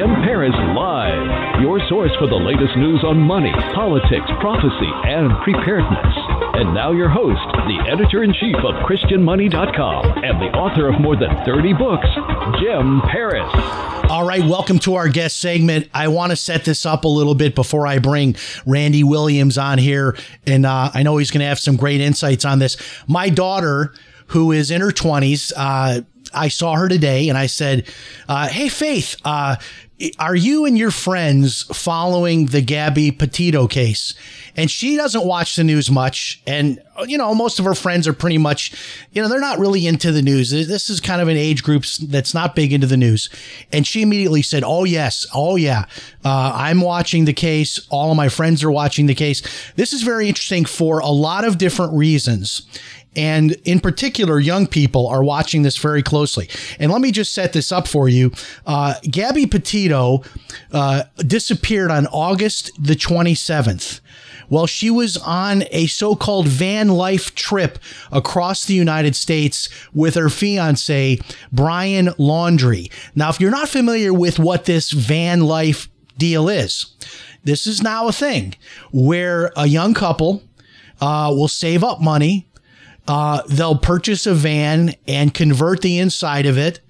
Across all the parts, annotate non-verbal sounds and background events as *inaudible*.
Jim Paris Live, your source for the latest news on money, politics, prophecy, and preparedness. And now your host, the editor in chief of ChristianMoney.com and the author of more than 30 books, Jim Paris. All right, welcome to our guest segment. I want to set this up a little bit before I bring Randy Williams on here. And uh, I know he's going to have some great insights on this. My daughter, who is in her 20s, uh, I saw her today and I said, uh, Hey, Faith, uh, are you and your friends following the Gabby Petito case? And she doesn't watch the news much. And, you know, most of her friends are pretty much, you know, they're not really into the news. This is kind of an age group that's not big into the news. And she immediately said, Oh, yes. Oh, yeah. Uh, I'm watching the case. All of my friends are watching the case. This is very interesting for a lot of different reasons. And in particular, young people are watching this very closely. And let me just set this up for you. Uh, Gabby Petito uh, disappeared on August the 27th. Well, she was on a so called van life trip across the United States with her fiance, Brian Laundrie. Now, if you're not familiar with what this van life deal is, this is now a thing where a young couple uh, will save up money uh, they'll purchase a van and convert the inside of it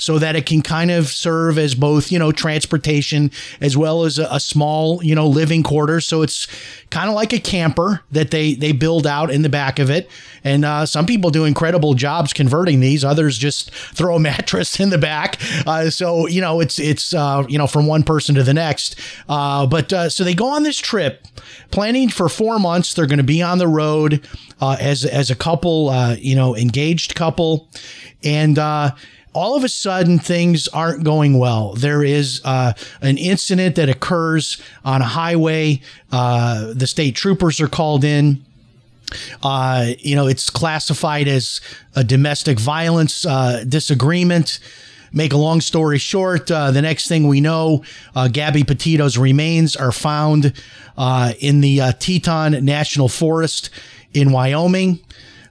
so that it can kind of serve as both, you know, transportation as well as a, a small, you know, living quarters. So it's kind of like a camper that they they build out in the back of it. And uh, some people do incredible jobs converting these. Others just *laughs* throw a mattress in the back. Uh, so you know, it's it's uh, you know from one person to the next. Uh, but uh, so they go on this trip, planning for four months. They're going to be on the road uh, as as a couple, you know, engaged couple, and all of a sudden things aren't going well. There is uh, an incident that occurs on a highway. Uh, the state troopers are called in. Uh, you know, it's classified as a domestic violence uh, disagreement. Make a long story short, uh, the next thing we know, uh, Gabby Petito's remains are found in the Teton National Forest in Wyoming.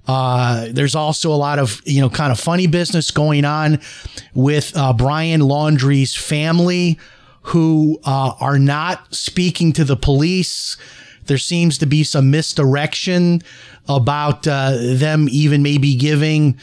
Uh, there's also a lot of you know kind of funny business going on with uh, Brian Laundrie's family, who uh, are not speaking to the police. There seems to be some misdirection about uh, them even maybe giving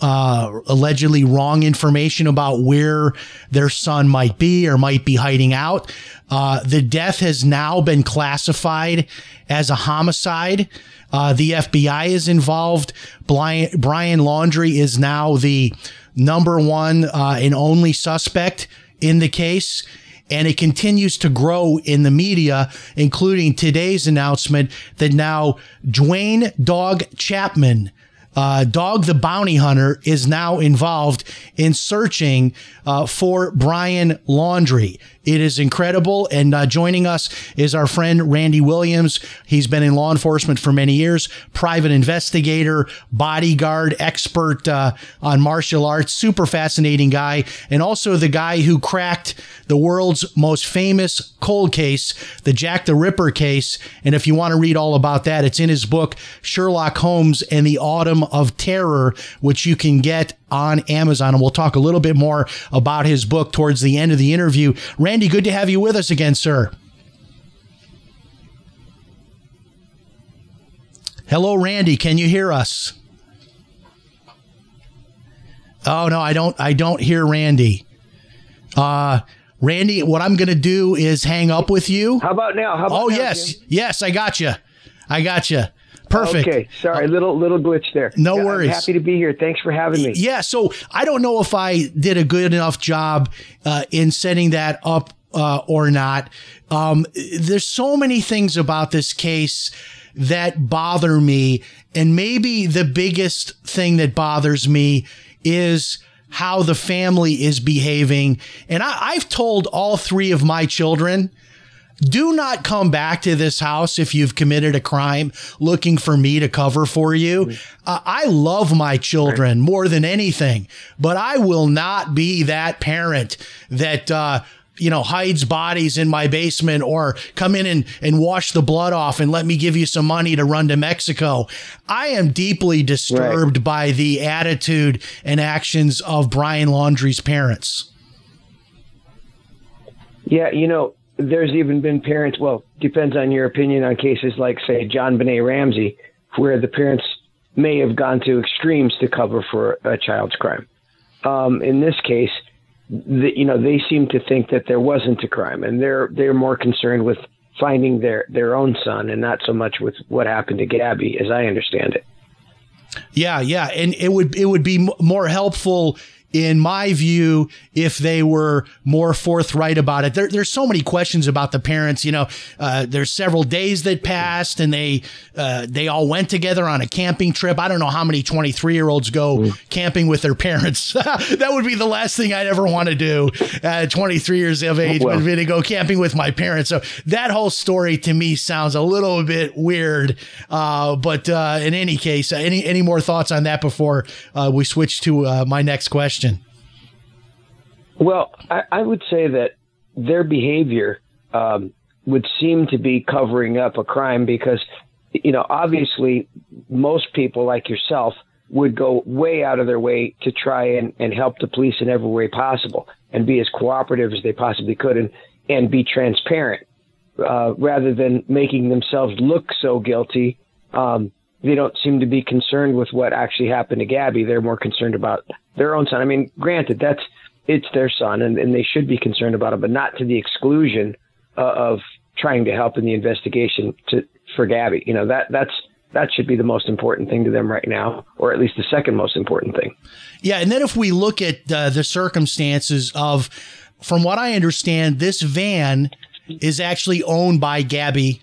uh, allegedly wrong information about where their son might be or might be hiding out. Uh, the death has now been classified as a homicide. Uh, the FBI is involved. Brian, Brian Laundrie is now the number one uh, and only suspect in the case. And it continues to grow in the media, including today's announcement that now Duane Dog Chapman uh, Dog the Bounty Hunter is now involved in searching uh, for Brian Laundrie. It is incredible. And uh, joining us is our friend Randy Williams. He's been in law enforcement for many years, private investigator, bodyguard, expert uh, on martial arts, super fascinating guy, and also the guy who cracked the world's most famous cold case, the Jack the Ripper case. And if you want to read all about that, it's in his book, Sherlock Holmes and the Autumn of Terror, which you can get on Amazon. And we'll talk a little bit more about his book towards the end of the interview. Randy, good to have you with us again, sir. Hello, Randy. Can you hear us? Oh no, I don't. I don't hear Randy. Uh, Randy, what I'm going to do is hang up with you. How about now? How about oh now, yes, Jim? yes, I got you. I got you. Perfect. Okay, sorry, little little glitch there. No Yeah, worries. I'm happy to be here. Thanks for having me. Yeah, so I don't know if I did a good enough job uh, in setting that up uh, or not. Um, there's so many things about this case that bother me. And maybe the biggest thing that bothers me is how the family is behaving. And I, have told all three of my children, do not come back to this house if you've committed a crime looking for me to cover for you. Uh, I love my children more than anything, but I will not be that parent that, uh, you know, hides bodies in my basement or come in and, and wash the blood off and let me give you some money to run to Mexico. I am deeply disturbed right. by the attitude and actions of Brian Laundrie's parents. Yeah, you know, there's even been parents, well, depends on your opinion on cases like, say, JonBenét Ramsey, where the parents may have gone to extremes to cover for a child's crime. Um, in this case, the, you know, they seem to think that there wasn't a crime, and they're they're more concerned with finding their their own son, and not so much with what happened to Gabby, as I understand it. Yeah, yeah, and it would it would be more helpful in my view, if they were more forthright about it. There, there's so many questions about the parents. You know, uh, there's several days that passed, and they uh, they all went together on a camping trip. I don't know how many 23 year olds go mm. camping with their parents. *laughs* that would be the last thing I'd ever want to do at 23 years of age well, would be to go camping with my parents. So that whole story to me sounds a little bit weird. Uh, but uh, in any case, any any more thoughts on that before uh, we switch to uh, my next question? Question? Well, I, I would say that their behavior um, would seem to be covering up a crime because, you know, obviously most people like yourself would go way out of their way to try and, and help the police in every way possible and be as cooperative as they possibly could and, and be transparent uh, rather than making themselves look so guilty. Um, they don't seem to be concerned with what actually happened to Gabby. They're more concerned about their own son. I mean, granted, that's it's their son, and, and they should be concerned about it, but not to the exclusion uh, of trying to help in the investigation to for Gabby. You know that that's that should be the most important thing to them right now, or at least the second most important thing. Yeah, and then if we look at uh, the circumstances of, from what I understand, this van is actually owned by Gabby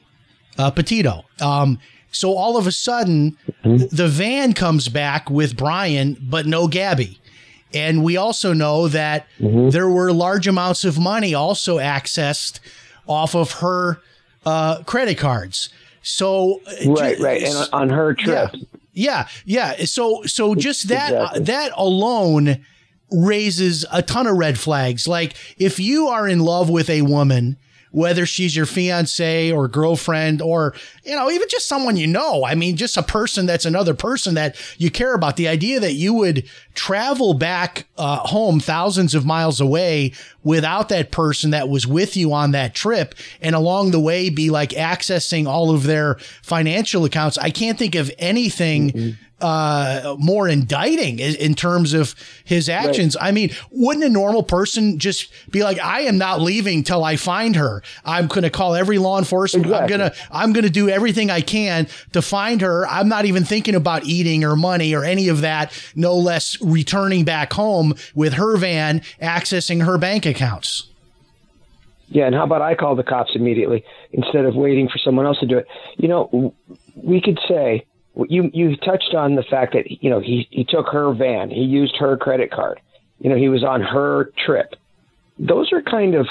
uh, Petito. Um, so all of a sudden, mm-hmm. the van comes back with Brian, but no Gabby. And we also know that mm-hmm. there were large amounts of money also accessed off of her uh, credit cards. So right, right, and on her trip. Yeah, yeah. yeah. So so just that exactly. uh, that alone raises a ton of red flags. Like if you are in love with a woman whether she's your fiance or girlfriend or, you know, even just someone you know. I mean, just a person that's another person that you care about. The idea that you would travel back uh, home thousands of miles away without that person that was with you on that trip and along the way be like accessing all of their financial accounts. I can't think of anything. Mm-hmm uh, more indicting in terms of his actions. Right. I mean, wouldn't a normal person just be like, I am not leaving till I find her. I'm going to call every law enforcement. Exactly. I'm going to, I'm going to do everything I can to find her. I'm not even thinking about eating or money or any of that. No less returning back home with her van, accessing her bank accounts. Yeah. And how about I call the cops immediately instead of waiting for someone else to do it? You know, we could say, you you touched on the fact that you know he he took her van, he used her credit card, you know he was on her trip. Those are kind of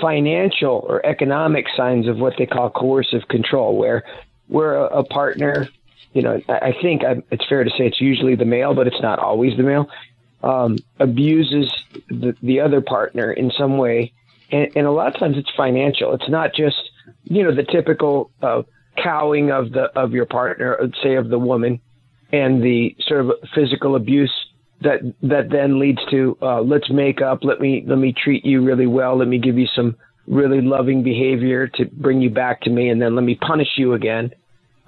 financial or economic signs of what they call coercive control, where where a, a partner, you know, I, I think I, it's fair to say it's usually the male, but it's not always the male, um, abuses the, the other partner in some way, and, and a lot of times it's financial. It's not just you know the typical. Uh, cowing of the of your partner, say of the woman, and the sort of physical abuse that that then leads to uh, let's make up, let me let me treat you really well, let me give you some really loving behavior to bring you back to me, and then let me punish you again.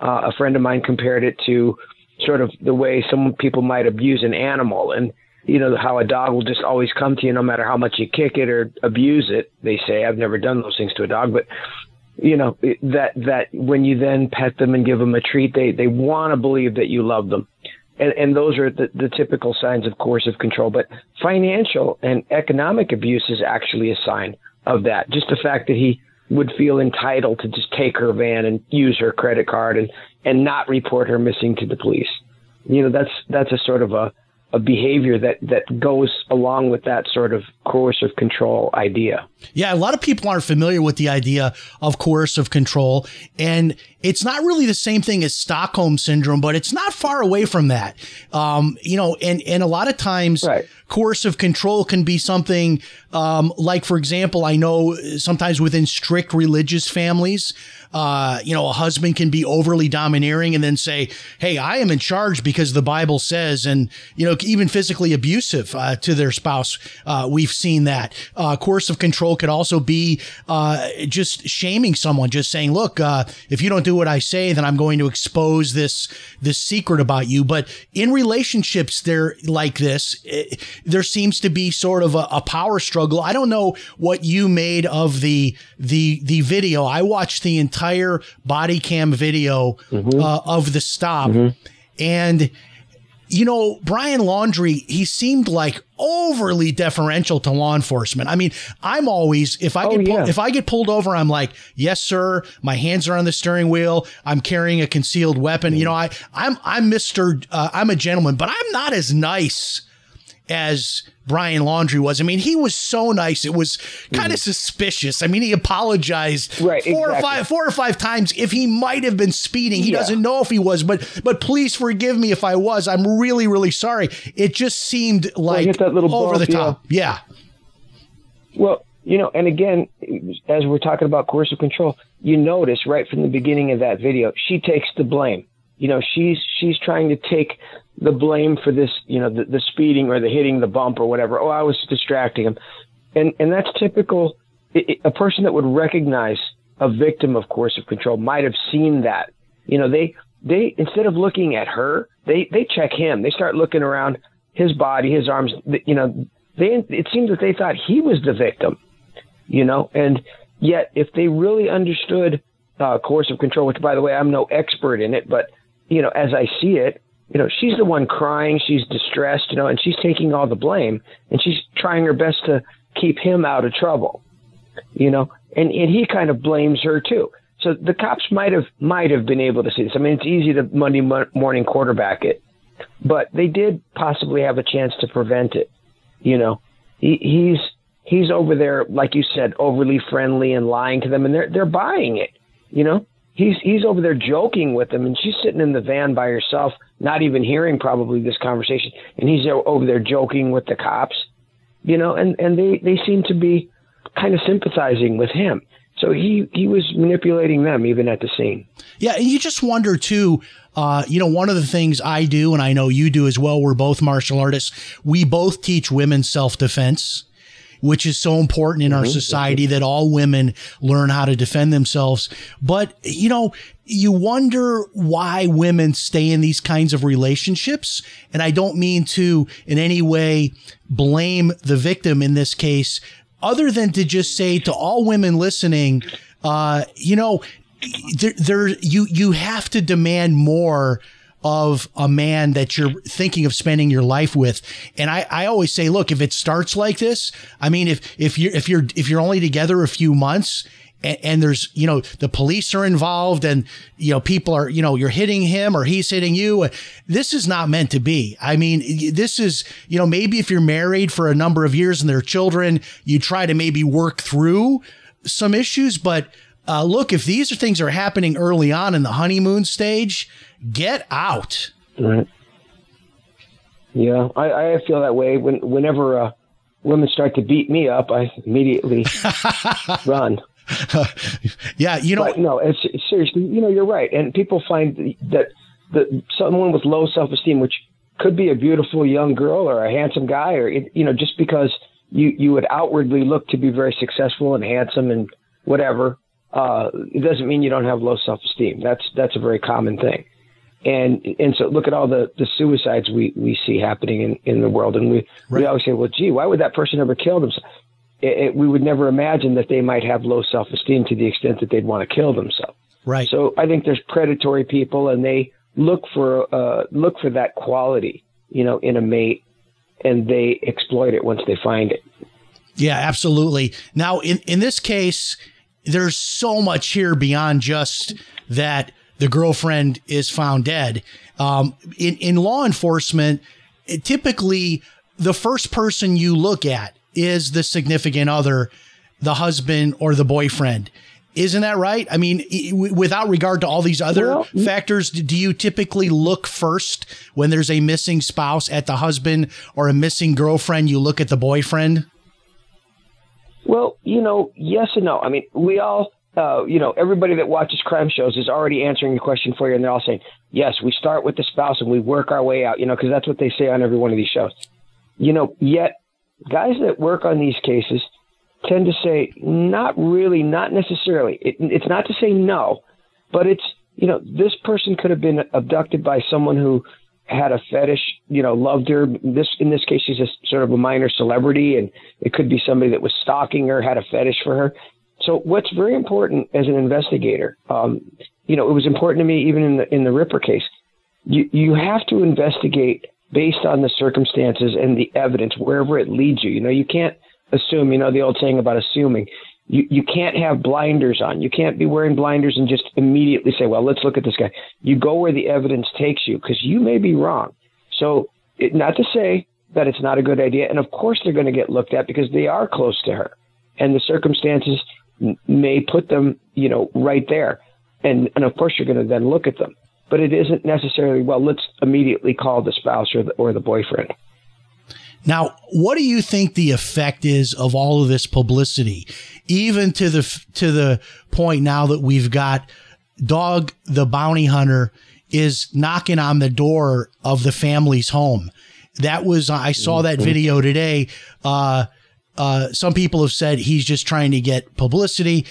Uh, a friend of mine compared it to sort of the way some people might abuse an animal, and you know how a dog will just always come to you no matter how much you kick it or abuse it. They say I've never done those things to a dog, but you know that that when you then pet them and give them a treat, they they want to believe that you love them, and and those are the, the typical signs of coercive control. But financial and economic abuse is actually a sign of that. Just the fact that he would feel entitled to just take her van and use her credit card and and not report her missing to the police. You know, that's that's a sort of a a behavior that that goes along with that sort of coercive control idea. Yeah, a lot of people aren't familiar with the idea of coercive control, and it's not really the same thing as Stockholm syndrome, but it's not far away from that. Um, you know, and and a lot of times, Right. Coercive control can be something um, like, for example, I know sometimes within strict religious families, uh, you know, a husband can be overly domineering and then say, "Hey, I am in charge because the Bible says," and you know, even physically abusive uh, to their spouse. Uh, we've seen that. Uh, coercive control could also be uh, just shaming someone, just saying, "Look, uh, if you don't do what I say, then I'm going to expose this this secret about you." But in relationships, they're like this, eh, there seems to be sort of a, a power struggle. I don't know what you made of the the the video. I watched the entire body cam video uh, of the stop, and you know, Brian Laundrie, he seemed like overly deferential to law enforcement. I mean, I'm always if I Oh, get pull- yeah. if I get pulled over, I'm like, "Yes, sir. My hands are on the steering wheel. I'm carrying a concealed weapon." You know, I I'm I'm Mr. Uh, I'm a gentleman, but I'm not as nice as Brian Laundrie was. I mean, he was so nice. It was kind of suspicious. I mean, he apologized Mm-hmm. Right, four or five four or five times if he might have been speeding. He Yeah. doesn't know if he was, but but please forgive me if I was. I'm really really sorry. It just seemed like little over bump, the top. Yeah. Well, you know, and again, as we're talking about coercive control, you notice right from the beginning of that video, she takes the blame. You know, she's she's trying to take the blame for this, you know, the, the speeding or the hitting the bump or whatever. Oh, I was distracting him, and and that's typical. A person that would recognize a victim of coercive control might have seen that. You know, they they instead of looking at her, they they check him. They start looking around his body, his arms. You know, they it seems that they thought he was the victim you know and yet if they really understood uh, coercive control which by the way i'm no expert in it but you know as i see it you know she's the one crying she's distressed you know and she's taking all the blame and she's trying her best to keep him out of trouble you know and and he kind of blames her too. So the cops might have might have been able to see this. I mean it's easy to monday mo- morning quarterback it but they did possibly have a chance to prevent it you know. He, he's he's over there, like you said, overly friendly and lying to them, and they're they're buying it. You know, he's he's over there joking with them, and she's sitting in the van by herself, not even hearing probably this conversation, and he's over there joking with the cops. You know, and and they they seem to be kind of sympathizing with him. So he he was manipulating them even at the scene. Yeah, and you just wonder too. Uh, you know, one of the things I do, and I know you do as well. We're both martial artists. We both teach women self defense, which is so important in our society that all women learn how to defend themselves. But you know, you wonder why women stay in these kinds of relationships. And I don't mean to in any way blame the victim in this case, other than to just say to all women listening, uh, you know, there, there you you have to demand more of a man that you're thinking of spending your life with. And I, I always say, look, if it starts like this, I mean, if if you're if you're if you're only together a few months and, and there's you know the police are involved and you know people are you know you're hitting him or he's hitting you this is not meant to be i mean this is you know maybe if you're married for a number of years and there are children you try to maybe work through some issues but uh, look if these are things are happening early on in the honeymoon stage get out Right. Yeah, I, I feel that way. When whenever uh, women start to beat me up, I immediately *laughs* run. yeah you know But no, it's seriously. You know, you're right, and people find that that someone with low self-esteem, which could be a beautiful young girl or a handsome guy, or you know, just because you you would outwardly look to be very successful and handsome and whatever, uh, it doesn't mean you don't have low self-esteem. That's that's a very common thing. And and so look at all the, the suicides we, we see happening in, in the world, and we, we always say, well, gee, why would that person ever kill themselves? It, it, we would never imagine that they might have low self esteem to the extent that they'd want to kill themselves. right So I think there's predatory people, and they look for uh, look for that quality, you know, in a mate, and they exploit it once they find it. Yeah, absolutely. Now, in, in this case, there's so much here beyond just that the girlfriend is found dead. Um, in, in law enforcement, it- typically the first person you look at is the significant other, the husband or the boyfriend. Isn't that right? I mean, w- without regard to all these other Well, factors, do you typically look first when there's a missing spouse at the husband or a missing girlfriend? You look at the boyfriend? Well, you know, yes and no. I mean, we all, uh, you know, everybody that watches crime shows is already answering the question for you, and they're all saying, yes, we start with the spouse and we work our way out, you know, because that's what they say on every one of these shows. You know, yet guys that work on these cases tend to say, not really, not necessarily. It, it's not to say no, but it's, you know, this person could have been abducted by someone who had a fetish, you know, loved her. This in this case, she's a sort of a minor celebrity, and it could be somebody that was stalking her, had a fetish for her. So, what's very important as an investigator, um, you know, it was important to me even in the in the Ripper case. You you have to investigate based on the circumstances and the evidence wherever it leads you. You know, you can't assume. You know the old saying about assuming. You you can't have blinders on. You can't be wearing blinders and just immediately say, "Well, let's look at this guy." You go where the evidence takes you because you may be wrong. So, it, not to say that it's not a good idea, and of course they're going to get looked at because they are close to her, and the circumstances may put them, you know, right there, and and of course you're going to then look at them. But it isn't necessarily well. Let's immediately call the spouse or the, or the boyfriend. Now, what do you think the effect is of all of this publicity, even to the to the point now that we've got Dog the bounty hunter is knocking on the door of the family's home. That was I saw that video today. Uh, uh, some people have said he's just trying to get publicity.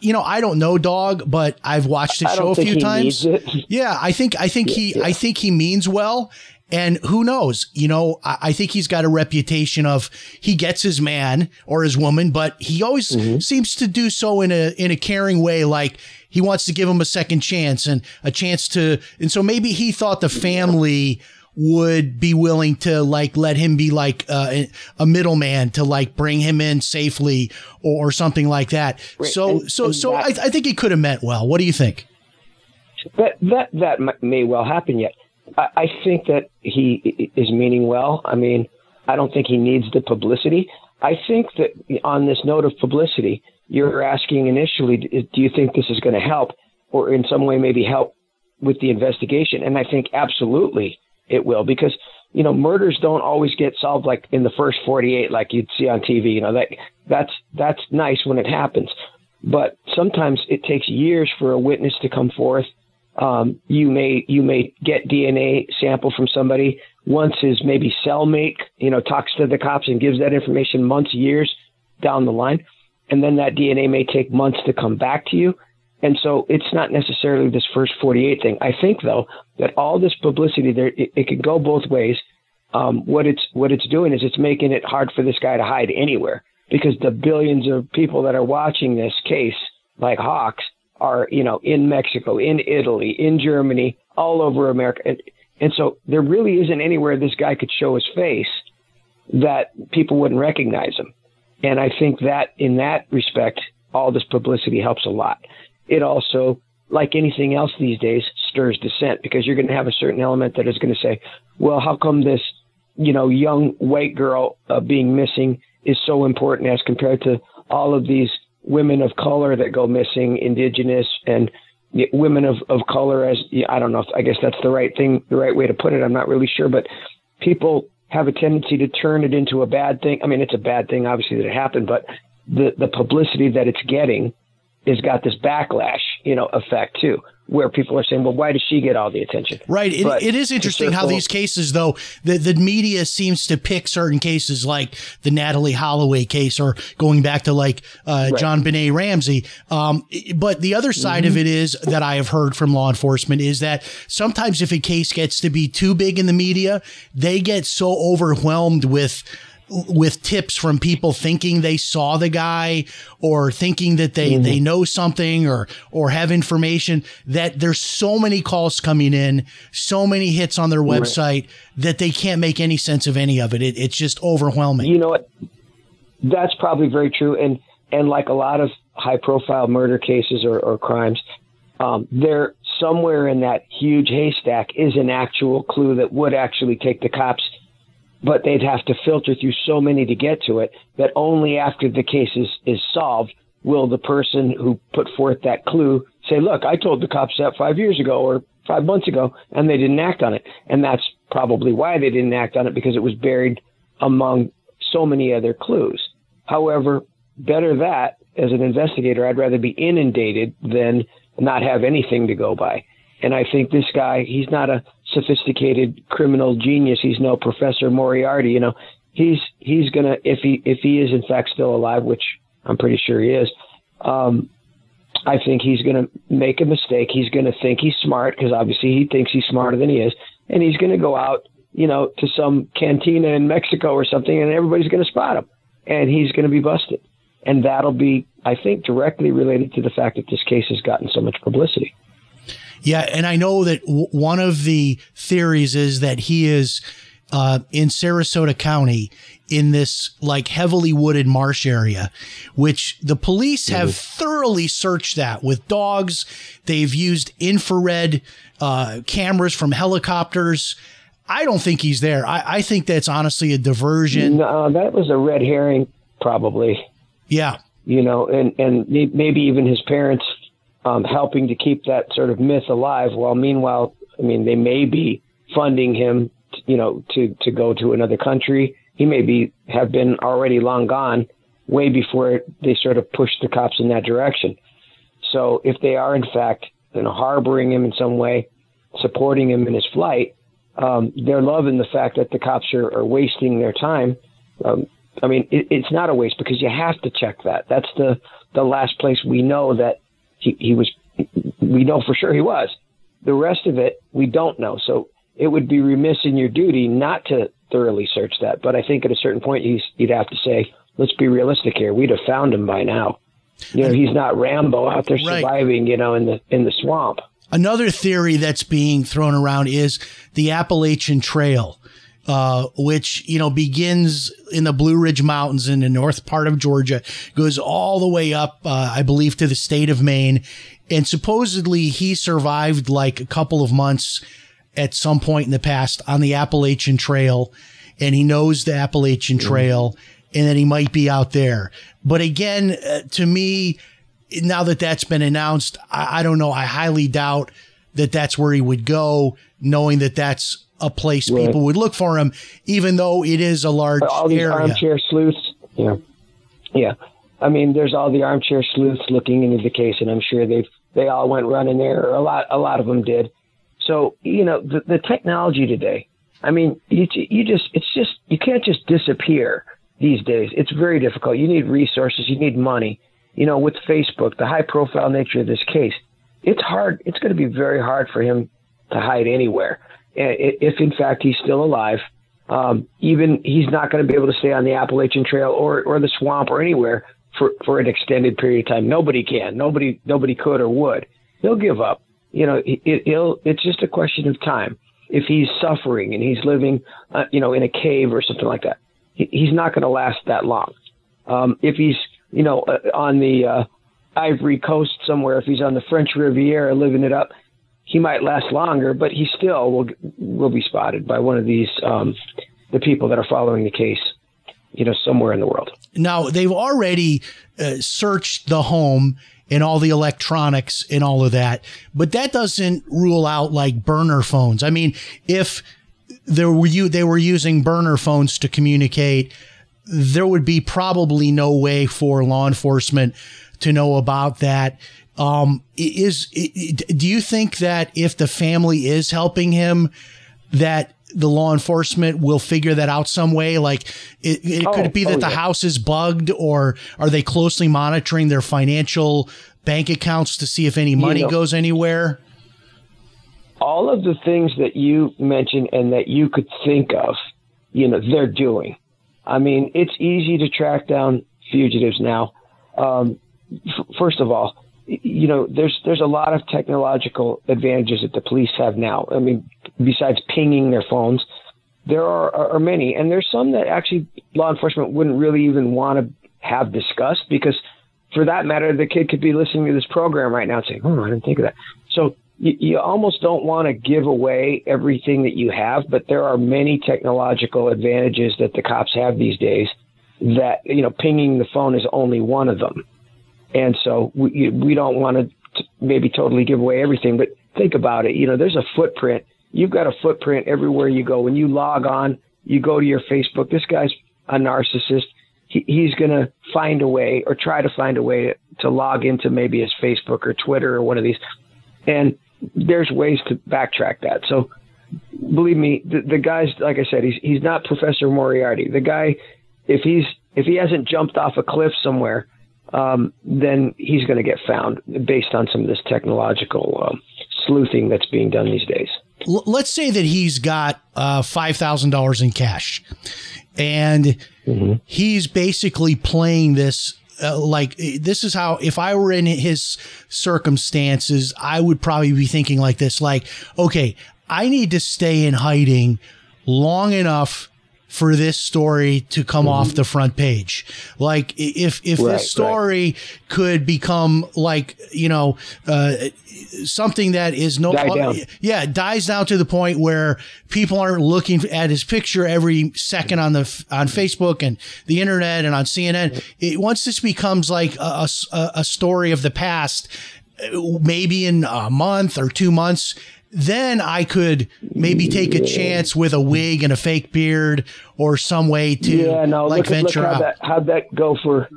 You know, I don't know Dog, but I've watched the show a few times. Yeah, I think I think he I think he means well. And who knows? You know, I, I think he's got a reputation of he gets his man or his woman, but he always seems to do so in a in a caring way, like he wants to give him a second chance and a chance to. And so maybe he thought the family would be willing to like let him be like uh, a middleman to like bring him in safely or, or something like that. So and- so and so that- I, I think he could have meant well. What do you think? that that that may well happen yet. I, I think that he is meaning well. I mean, I don't think he needs the publicity. I think that on this note of publicity, you're asking initially, do you think this is going to help, or in some way maybe help with the investigation? And I think absolutely it will because you know murders don't always get solved like in the first 48 like you'd see on TV. You know that that's that's nice when it happens, but sometimes it takes years for a witness to come forth um, you may you may get DNA sample from somebody once his maybe cellmate you know talks to the cops and gives that information months years down the line, and then that DNA may take months to come back to you. And so it's not necessarily this first 48 thing. I think though that all this publicity there it, it could go both ways. Um, what it's what it's doing is it's making it hard for this guy to hide anywhere because the billions of people that are watching this case like hawks are you know in Mexico, in Italy, in Germany, all over America, and, and so there really isn't anywhere this guy could show his face that people wouldn't recognize him. And I think that in that respect, all this publicity helps a lot. It also, like anything else these days, stirs dissent because you're going to have a certain element that is going to say, well, how come this, you know, young white girl uh, being missing is so important as compared to all of these women of color that go missing, indigenous and women of, of color as I don't know if I guess that's the right thing, the right way to put it. I'm not really sure, but people have a tendency to turn it into a bad thing. I mean, it's a bad thing, obviously, that it happened, but the, the publicity that it's getting has got this backlash, you know, effect too, where people are saying, well, why does she get all the attention? Right. It, it is interesting how these cases, though, the, the media seems to pick certain cases like the Natalee Holloway case or going back to like uh, JonBenét Ramsey. Um, but the other side Mm-hmm. of it is that I have heard from law enforcement is that sometimes if a case gets to be too big in the media, they get so overwhelmed with with tips from people thinking they saw the guy or thinking that they, they know something or, or have information that there's so many calls coming in, so many hits on their website that they can't make any sense of any of it. it it's just overwhelming. You know what? that's probably very true. And and like a lot of high profile murder cases or, or crimes, um, there somewhere in that huge haystack is an actual clue that would actually take the cops, but they'd have to filter through so many to get to it that only after the case is, is solved will the person who put forth that clue say, Look, I told the cops that five years ago or five months ago, and they didn't act on it. And that's probably why they didn't act on it because it was buried among so many other clues. However, better that as an investigator, I'd rather be inundated than not have anything to go by. And I think this guy, he's not a sophisticated criminal genius. He's no Professor Moriarty. You know, he's he's gonna if he if he is in fact still alive, which I'm pretty sure he is. Um, I think he's to make a mistake. He's to think he's smart because obviously he thinks he's smarter than he is, and he's to go out, you know, to some cantina in Mexico or something, and everybody's to spot him, and he's to be busted, and that'll be, I think, directly related to the fact that this case has gotten so much publicity. Yeah, and I know that w- one of the theories is that he is uh, in Sarasota County in this like heavily wooded marsh area, which the police have thoroughly searched that with dogs. They've used infrared uh, cameras from helicopters. I don't think he's there. I, I think that's honestly a diversion. No, that was a red herring, probably. Yeah. You know, and and maybe even his parents um, helping to keep that sort of myth alive. While meanwhile, I mean, they may be funding him, you know, to to go to another country he may be have been already long gone way before they sort of pushed the cops in that direction. So if they are in fact you know, harboring him in some way, supporting him in his flight, um, they're loving the fact that the cops are, are wasting their time. Um, I mean, it, it's not a waste because you have to check that. That's the the last place we know that he, he was. We know for sure he was. The rest of it we don't know. So it would be remiss in your duty not to thoroughly search that. But I think at a certain point, he's, you'd have to say, let's be realistic here. We'd have found him by now. You know, he's not Rambo out there Right. surviving, you know, in the in the swamp. Another theory that's being thrown around is the Appalachian Trail, uh, which you know begins in the Blue Ridge Mountains in the north part of Georgia, goes all the way up, uh, I believe, to the state of Maine, and supposedly he survived like a couple of months at some point in the past on the Appalachian Trail, and he knows the Appalachian Trail, and that he might be out there. But again, uh, to me, now that that's been announced, I, I don't know. I highly doubt that that's where he would go, knowing that that's a place Right. people would look for him, even though it is a large all these area. armchair sleuths, yeah, yeah. I mean, there's all the armchair sleuths looking into the case, and I'm sure they they all went running there. Or a lot, a lot of them did. So you know, the, the technology today. I mean, you you just it's just you can't just disappear these days. It's very difficult. You need resources. You need money. You know, with Facebook, the high profile nature of this case, it's hard. It's going to be very hard for him to hide anywhere. If in fact he's still alive, um, even he's not going to be able to stay on the Appalachian Trail or, or the swamp or anywhere for, for an extended period of time. Nobody can. Nobody nobody could or would. He'll give up. You know, it, it'll. It's just a question of time. If he's suffering and he's living, uh, you know, in a cave or something like that, he, he's not going to last that long. Um, if he's, you know, uh, on the uh, Ivory Coast somewhere, if he's on the French Riviera living it up, he might last longer, but he still will will be spotted by one of these um, the people that are following the case, you know, somewhere in the world. Now they've already uh, searched the home and all the electronics and all of that, but that doesn't rule out like burner phones. I mean, if there were you they were using burner phones to communicate, there would be probably no way for law enforcement to know about that. Um, is do you think that if the family is helping him, that the law enforcement will figure that out some way? Like, it, it could Oh, it be that oh, the yeah. house is bugged, or are they closely monitoring their financial bank accounts to see if any money know- goes anywhere? all of the things that you mentioned and that you could think of, you know, they're doing. I mean, it's easy to track down fugitives now. Um, f- first of all, you know, there's there's a lot of technological advantages that the police have now. I mean, besides pinging their phones, there are, are, many, and there's some that actually law enforcement wouldn't really even want to have discussed because, for that matter, the kid could be listening to this program right now and saying, "Oh, I didn't think of that." So you, you almost don't want to give away everything that you have, but there are many technological advantages that the cops have these days. That you know, pinging the phone is only one of them, and so we we don't want to maybe totally give away everything, but think about it. You know, there's a footprint. You've got a footprint everywhere you go. When you log on, you go to your Facebook. This guy's a narcissist. He, he's going to find a way or try to find a way to log into maybe his Facebook or Twitter or one of these. And there's ways to backtrack that. So believe me, the, the guy's like I said, he's he's not Professor Moriarty. The guy, if he's if he hasn't jumped off a cliff somewhere, um, then he's going to get found based on some of this technological um, sleuthing that's being done these days. L- let's say that he's got uh, five thousand dollars in cash, and mm-hmm. he's basically playing this. Uh, like this is how if I were in his circumstances, I would probably be thinking like this: like, okay, I need to stay in hiding long enough for this story to come mm-hmm. off the front page. Like if if right, this story right. could become like you know uh, something that is no Die yeah dies down to the point where people aren't looking at his picture every second on the on Facebook and the internet and on CNN. It, once this becomes like a, a, a story of the past, maybe in a month or two months then I could maybe take a chance with a wig and a fake beard or some way to yeah, no, like look, venture look how out. That, how'd that go for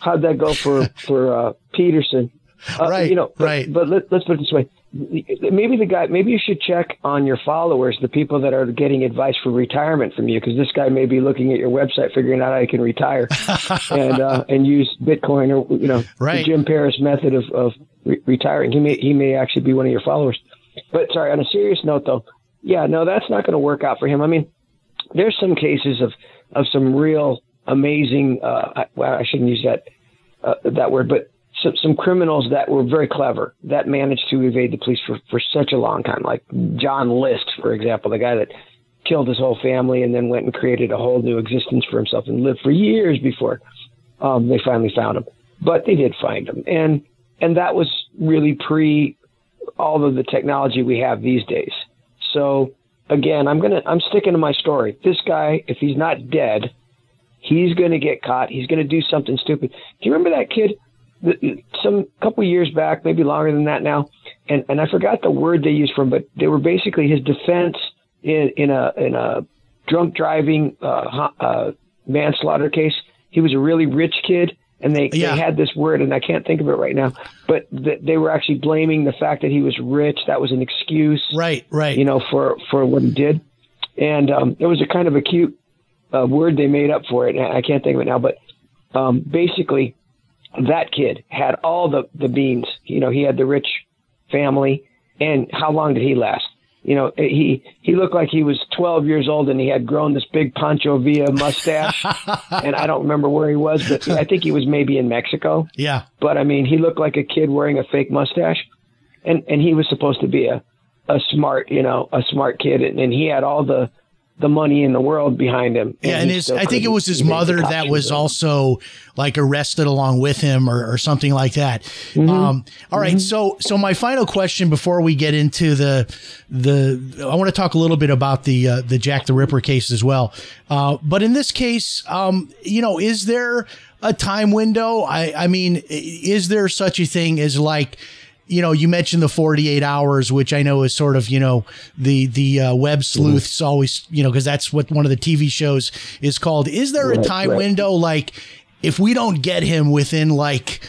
how'd that go for *laughs* for uh, Peterson? Uh, right, you know, but, right. But let, let's put it this way: maybe the guy, maybe you should check on your followers, the people that are getting advice for retirement from you, because this guy may be looking at your website, figuring out how he can retire, *laughs* and uh, and use Bitcoin or you know right. the Jim Paris method of of re- retiring. He may he may actually be one of your followers. But sorry, on a serious note, though, yeah, no, that's not going to work out for him. I mean, there's some cases of of some real amazing. Uh, well, I shouldn't use that uh, that word, but some, some criminals that were very clever that managed to evade the police for, for such a long time, like John List, for example, the guy that killed his whole family and then went and created a whole new existence for himself and lived for years before um, they finally found him. But they did find him, and and that was really pre all of the technology we have these days. So again, I'm gonna I'm sticking to my story. This guy, if he's not dead, he's gonna get caught. He's gonna do something stupid. Do you remember that kid? Some couple years back, maybe longer than that now, and and I forgot the word they used for him, but they were basically his defense in in a in a drunk driving uh, uh, manslaughter case. He was a really rich kid and they, yeah. they had this word, and I can't think of it right now, but th- they were actually blaming the fact that he was rich. That was an excuse, right? Right. You know, for for what he did, and um, it was a kind of a cute uh, word they made up for it. I can't think of it now, but um, basically, that kid had all the the beans. You know, he had the rich family, and how long did he last? You know, he he looked like he was 12 years old and he had grown this big Pancho Villa mustache. *laughs* and I don't remember where he was, but I think he was maybe in Mexico. Yeah. But I mean, he looked like a kid wearing a fake mustache, and and he was supposed to be a a smart, you know, a smart kid, and, and he had all the the money in the world behind him. And yeah, and his, I think it was his mother that was also like arrested along with him or, or something like that. Mm-hmm. Um, all right, mm-hmm. so so my final question before we get into the the I want to talk a little bit about the uh, the Jack the Ripper case as well. Uh, but in this case, um, you know, is there a time window? I I mean, is there such a thing as like you know, you mentioned the 48 hours, which I know is sort of, you know, the, the uh, web sleuths mm-hmm. always, you know, because that's what one of the TV shows is called. Is there right, a time right. window? Like, if we don't get him within like,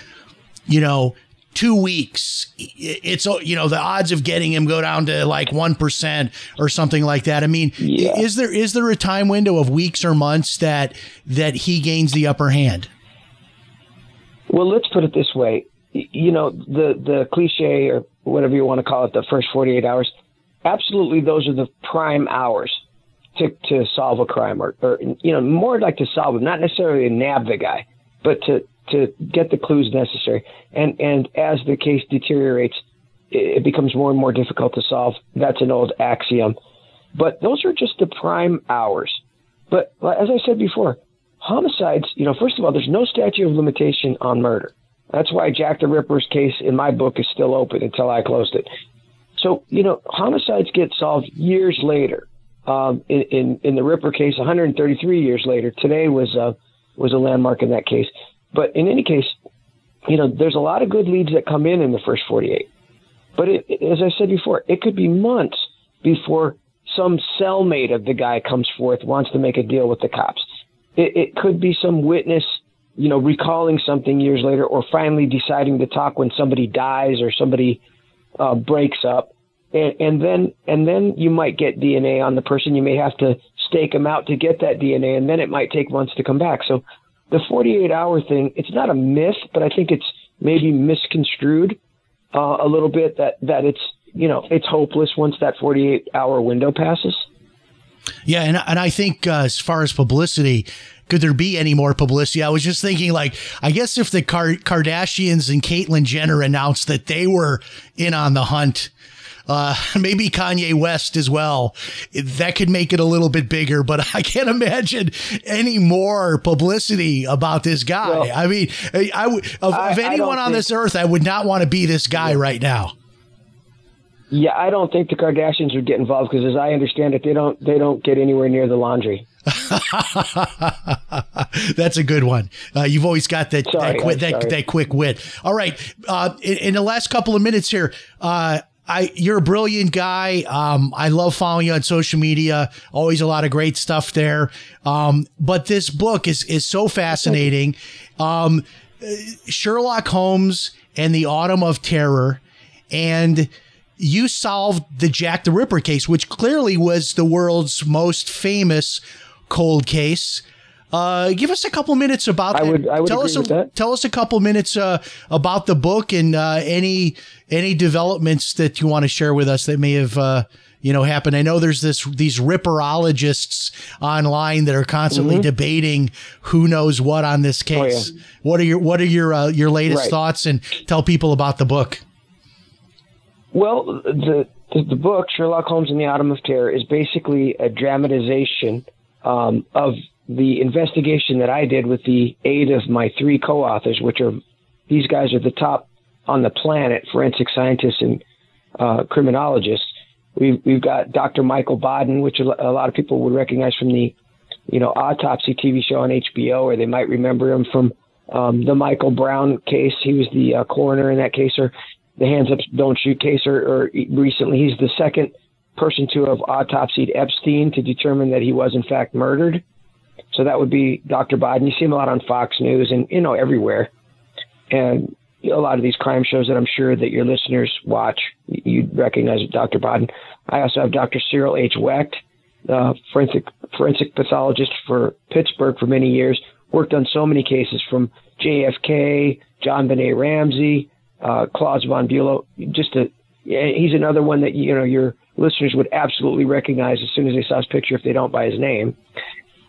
you know, two weeks, it's, you know, the odds of getting him go down to like 1% or something like that. I mean, yeah. is there, is there a time window of weeks or months that, that he gains the upper hand? Well, let's put it this way you know, the the cliche or whatever you want to call it, the first 48 hours, absolutely those are the prime hours to to solve a crime or, or you know, more like to solve it, not necessarily to nab the guy, but to to get the clues necessary. And and as the case deteriorates, it, it becomes more and more difficult to solve. That's an old axiom. But those are just the prime hours. But as I said before, homicides, you know, first of all, there's no statute of limitation on murder. That's why Jack the Ripper's case in my book is still open until I closed it. So, you know, homicides get solved years later. Um, in, in, in the Ripper case, 133 years later. Today was a, was a landmark in that case. But in any case, you know, there's a lot of good leads that come in in the first 48. But it, as I said before, it could be months before some cellmate of the guy comes forth, wants to make a deal with the cops. It, it could be some witness, you know, recalling something years later, or finally deciding to talk when somebody dies or somebody uh, breaks up, and, and then and then you might get DNA on the person. You may have to stake them out to get that DNA, and then it might take months to come back. So the 48 hour thing, it's not a myth, but I think it's maybe misconstrued uh, a little bit that that it's you know it's hopeless once that 48 hour window passes. Yeah, and and I think uh, as far as publicity, could there be any more publicity? I was just thinking, like, I guess if the Car- Kardashians and Caitlyn Jenner announced that they were in on the hunt, uh, *laughs* maybe Kanye West as well, that could make it a little bit bigger. But *laughs* I can't imagine any more publicity about this guy. Well, I mean, I, would of, I, of anyone on think- this earth, I would not want to be this guy yeah. right now. Yeah, I don't think the Kardashians would get involved because, as I understand it, they don't they don't get anywhere near the laundry. *laughs* That's a good one. Uh, you've always got that sorry, that, quick, that, that, quick wit. All right, uh, in, in, the last couple of minutes here, uh, I you're a brilliant guy. Um, I love following you on social media. Always a lot of great stuff there. Um, but this book is is so fascinating. Um, Sherlock Holmes and the Autumn of Terror, and you solved the Jack the Ripper case, which clearly was the world's most famous cold case. Uh, give us a couple minutes about that. I would, I would tell us a, that. Tell us a couple minutes uh, about the book and uh, any any developments that you want to share with us that may have uh, you know happened. I know there's this these ripperologists online that are constantly mm-hmm. debating who knows what on this case. Oh, yeah. What are your what are your uh, your latest right. thoughts and tell people about the book? Well, the, the, the book Sherlock Holmes and the Autumn of Terror is basically a dramatization um, of the investigation that I did with the aid of my three co-authors, which are these guys are the top on the planet forensic scientists and uh, criminologists. We've we've got Dr. Michael Baden, which a lot of people would recognize from the you know autopsy TV show on HBO, or they might remember him from um, the Michael Brown case. He was the uh, coroner in that case, or the hands up, don't shoot case, or, or recently he's the second person to have autopsied Epstein to determine that he was in fact murdered. So that would be Dr. Baden. You see him a lot on Fox News and you know everywhere, and a lot of these crime shows that I'm sure that your listeners watch, you'd recognize Dr. Baden. I also have Dr. Cyril H. Wecht, uh, forensic forensic pathologist for Pittsburgh for many years. Worked on so many cases from JFK, JonBenét Ramsey, uh, Klaus von Bülow. Just a, he's another one that you know your listeners would absolutely recognize as soon as they saw his picture if they don't by his name.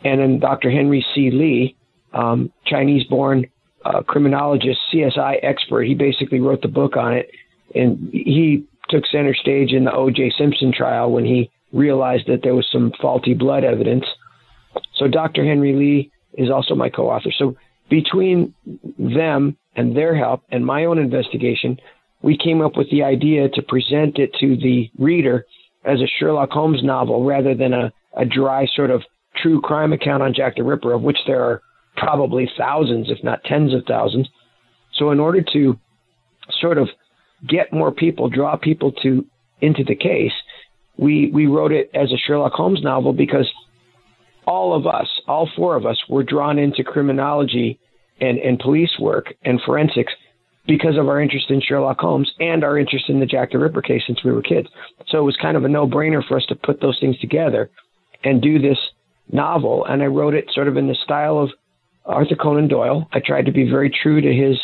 And then Dr. Henry C. Lee, um, Chinese-born uh, criminologist, CSI expert. He basically wrote the book on it, and he took center stage in the O.J. Simpson trial when he realized that there was some faulty blood evidence. So Dr. Henry Lee is also my co-author. So between them and their help and my own investigation, we came up with the idea to present it to the reader as a Sherlock Holmes novel rather than a, a dry sort of true crime account on Jack the Ripper, of which there are probably thousands, if not tens of thousands. So, in order to sort of get more people, draw people to into the case, we we wrote it as a Sherlock Holmes novel because all of us, all four of us, were drawn into criminology and, and police work and forensics because of our interest in Sherlock Holmes and our interest in the Jack the Ripper case since we were kids. So it was kind of a no brainer for us to put those things together and do this novel. And I wrote it sort of in the style of Arthur Conan Doyle. I tried to be very true to his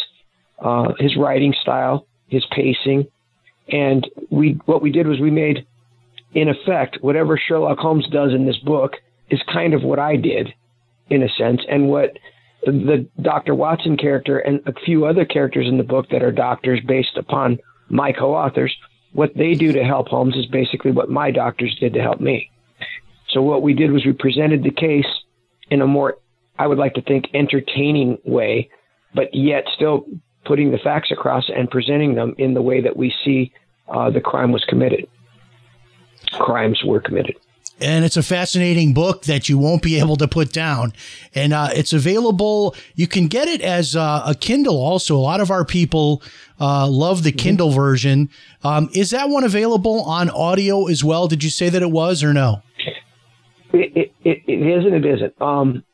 uh, his writing style, his pacing, and we what we did was we made, in effect, whatever Sherlock Holmes does in this book is kind of what I did, in a sense, and what the Dr. Watson character and a few other characters in the book that are doctors based upon my co-authors, what they do to help Holmes is basically what my doctors did to help me. So what we did was we presented the case in a more, I would like to think, entertaining way, but yet still putting the facts across and presenting them in the way that we see uh, the crime was committed. Crimes were committed and it's a fascinating book that you won't be able to put down. And uh, it's available. You can get it as uh, a Kindle. Also, a lot of our people uh, love the Kindle version. Um, is that one available on audio as well? Did you say that it was or no? It, it, it isn't. It isn't. Um,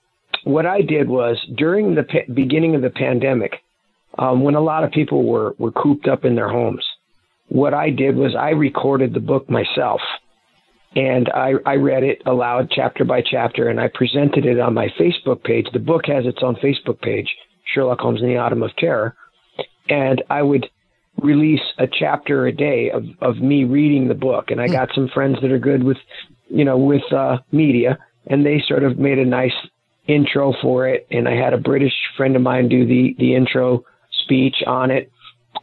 what I did was during the pa- beginning of the pandemic, um, when a lot of people were, were cooped up in their homes, what I did was I recorded the book myself and I, I read it aloud chapter by chapter and I presented it on my Facebook page. The book has its own Facebook page, Sherlock Holmes and the Autumn of Terror. And I would release a chapter a day of, of me reading the book. And I got some friends that are good with, you know, with uh, media, and they sort of made a nice intro for it. And I had a British friend of mine do the, the intro speech on it.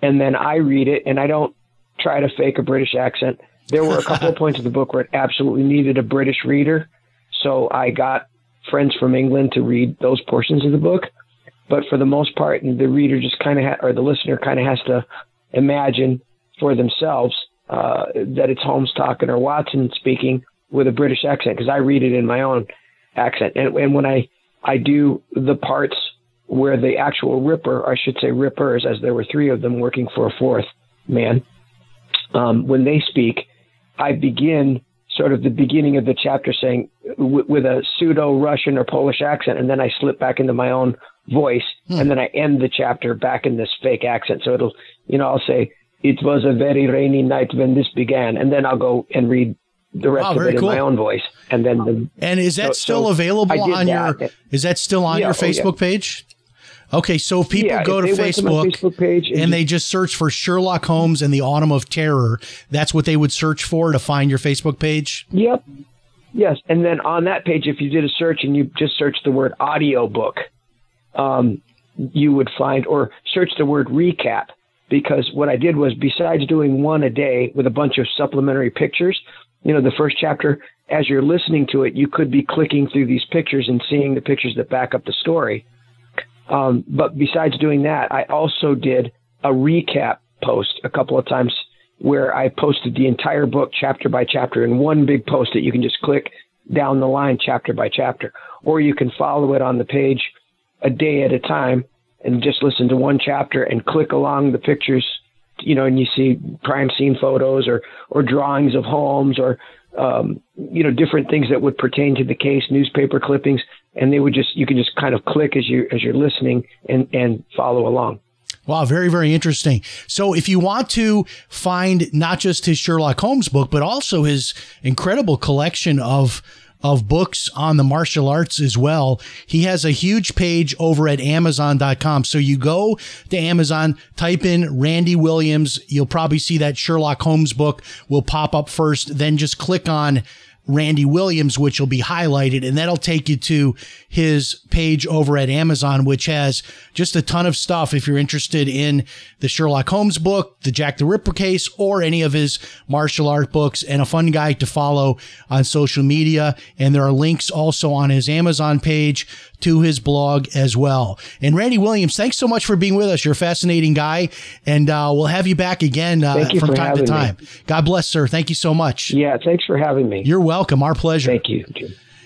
And then I read it, and I don't try to fake a British accent. There were a couple of *laughs* points of the book where it absolutely needed a British reader. So I got friends from England to read those portions of the book. But for the most part, the reader just kind of, ha- or the listener kind of has to imagine for themselves uh, that it's Holmes talking or Watson speaking with a British accent because I read it in my own accent. And, and when I, I do the parts where the actual Ripper, I should say Rippers, as there were three of them working for a fourth man, um, when they speak, I begin sort of the beginning of the chapter saying w- with a pseudo Russian or Polish accent, and then I slip back into my own voice, hmm. and then I end the chapter back in this fake accent. So it'll, you know, I'll say it was a very rainy night when this began, and then I'll go and read the rest wow, of it cool. in my own voice, and then the, and is that so, still so available on that. your? Is that still on yeah, your Facebook oh, yeah. page? Okay, so if people yeah, go to Facebook, Facebook page and, and they just search for Sherlock Holmes and the Autumn of Terror, that's what they would search for to find your Facebook page? Yep. Yes. And then on that page, if you did a search and you just search the word audiobook, um, you would find, or search the word recap, because what I did was besides doing one a day with a bunch of supplementary pictures, you know, the first chapter, as you're listening to it, you could be clicking through these pictures and seeing the pictures that back up the story. Um, but besides doing that, I also did a recap post a couple of times where I posted the entire book chapter by chapter in one big post that you can just click down the line chapter by chapter, or you can follow it on the page a day at a time and just listen to one chapter and click along the pictures, you know, and you see crime scene photos or or drawings of homes or um, you know different things that would pertain to the case, newspaper clippings and they would just you can just kind of click as you as you're listening and and follow along. Wow, very, very interesting. So, if you want to find not just his Sherlock Holmes book, but also his incredible collection of of books on the martial arts as well. He has a huge page over at Amazon.com. So you go to Amazon, type in Randy Williams. You'll probably see that Sherlock Holmes book will pop up first. Then just click on Randy Williams, which will be highlighted, and that'll take you to his page over at Amazon, which has just a ton of stuff if you're interested in the Sherlock Holmes book, the Jack the Ripper case, or any of his martial art books, and a fun guy to follow on social media. And there are links also on his Amazon page to his blog as well. And Randy Williams, thanks so much for being with us. You're a fascinating guy, and uh, we'll have you back again uh, you from time to time. Me. God bless, sir. Thank you so much. Yeah, thanks for having me. You're welcome. Our pleasure. Thank you.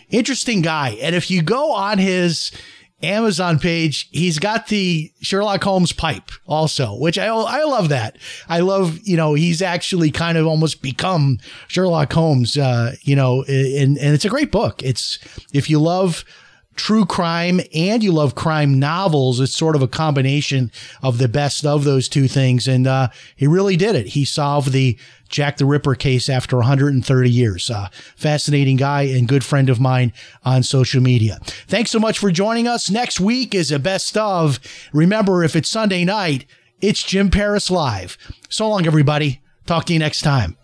Interesting guy. And if you go on his Amazon page, he's got the Sherlock Holmes pipe also, which I I love that. I love, you know, he's actually kind of almost become Sherlock Holmes, uh, you know, and and it's a great book. It's if you love true crime and you love crime novels, it's sort of a combination of the best of those two things. And uh, he really did it. He solved the Jack the Ripper case after 130 years. Uh, fascinating guy and good friend of mine on social media. Thanks so much for joining us. Next week is a best of. Remember, if it's Sunday night, it's Jim Paris Live. So long, everybody. Talk to you next time.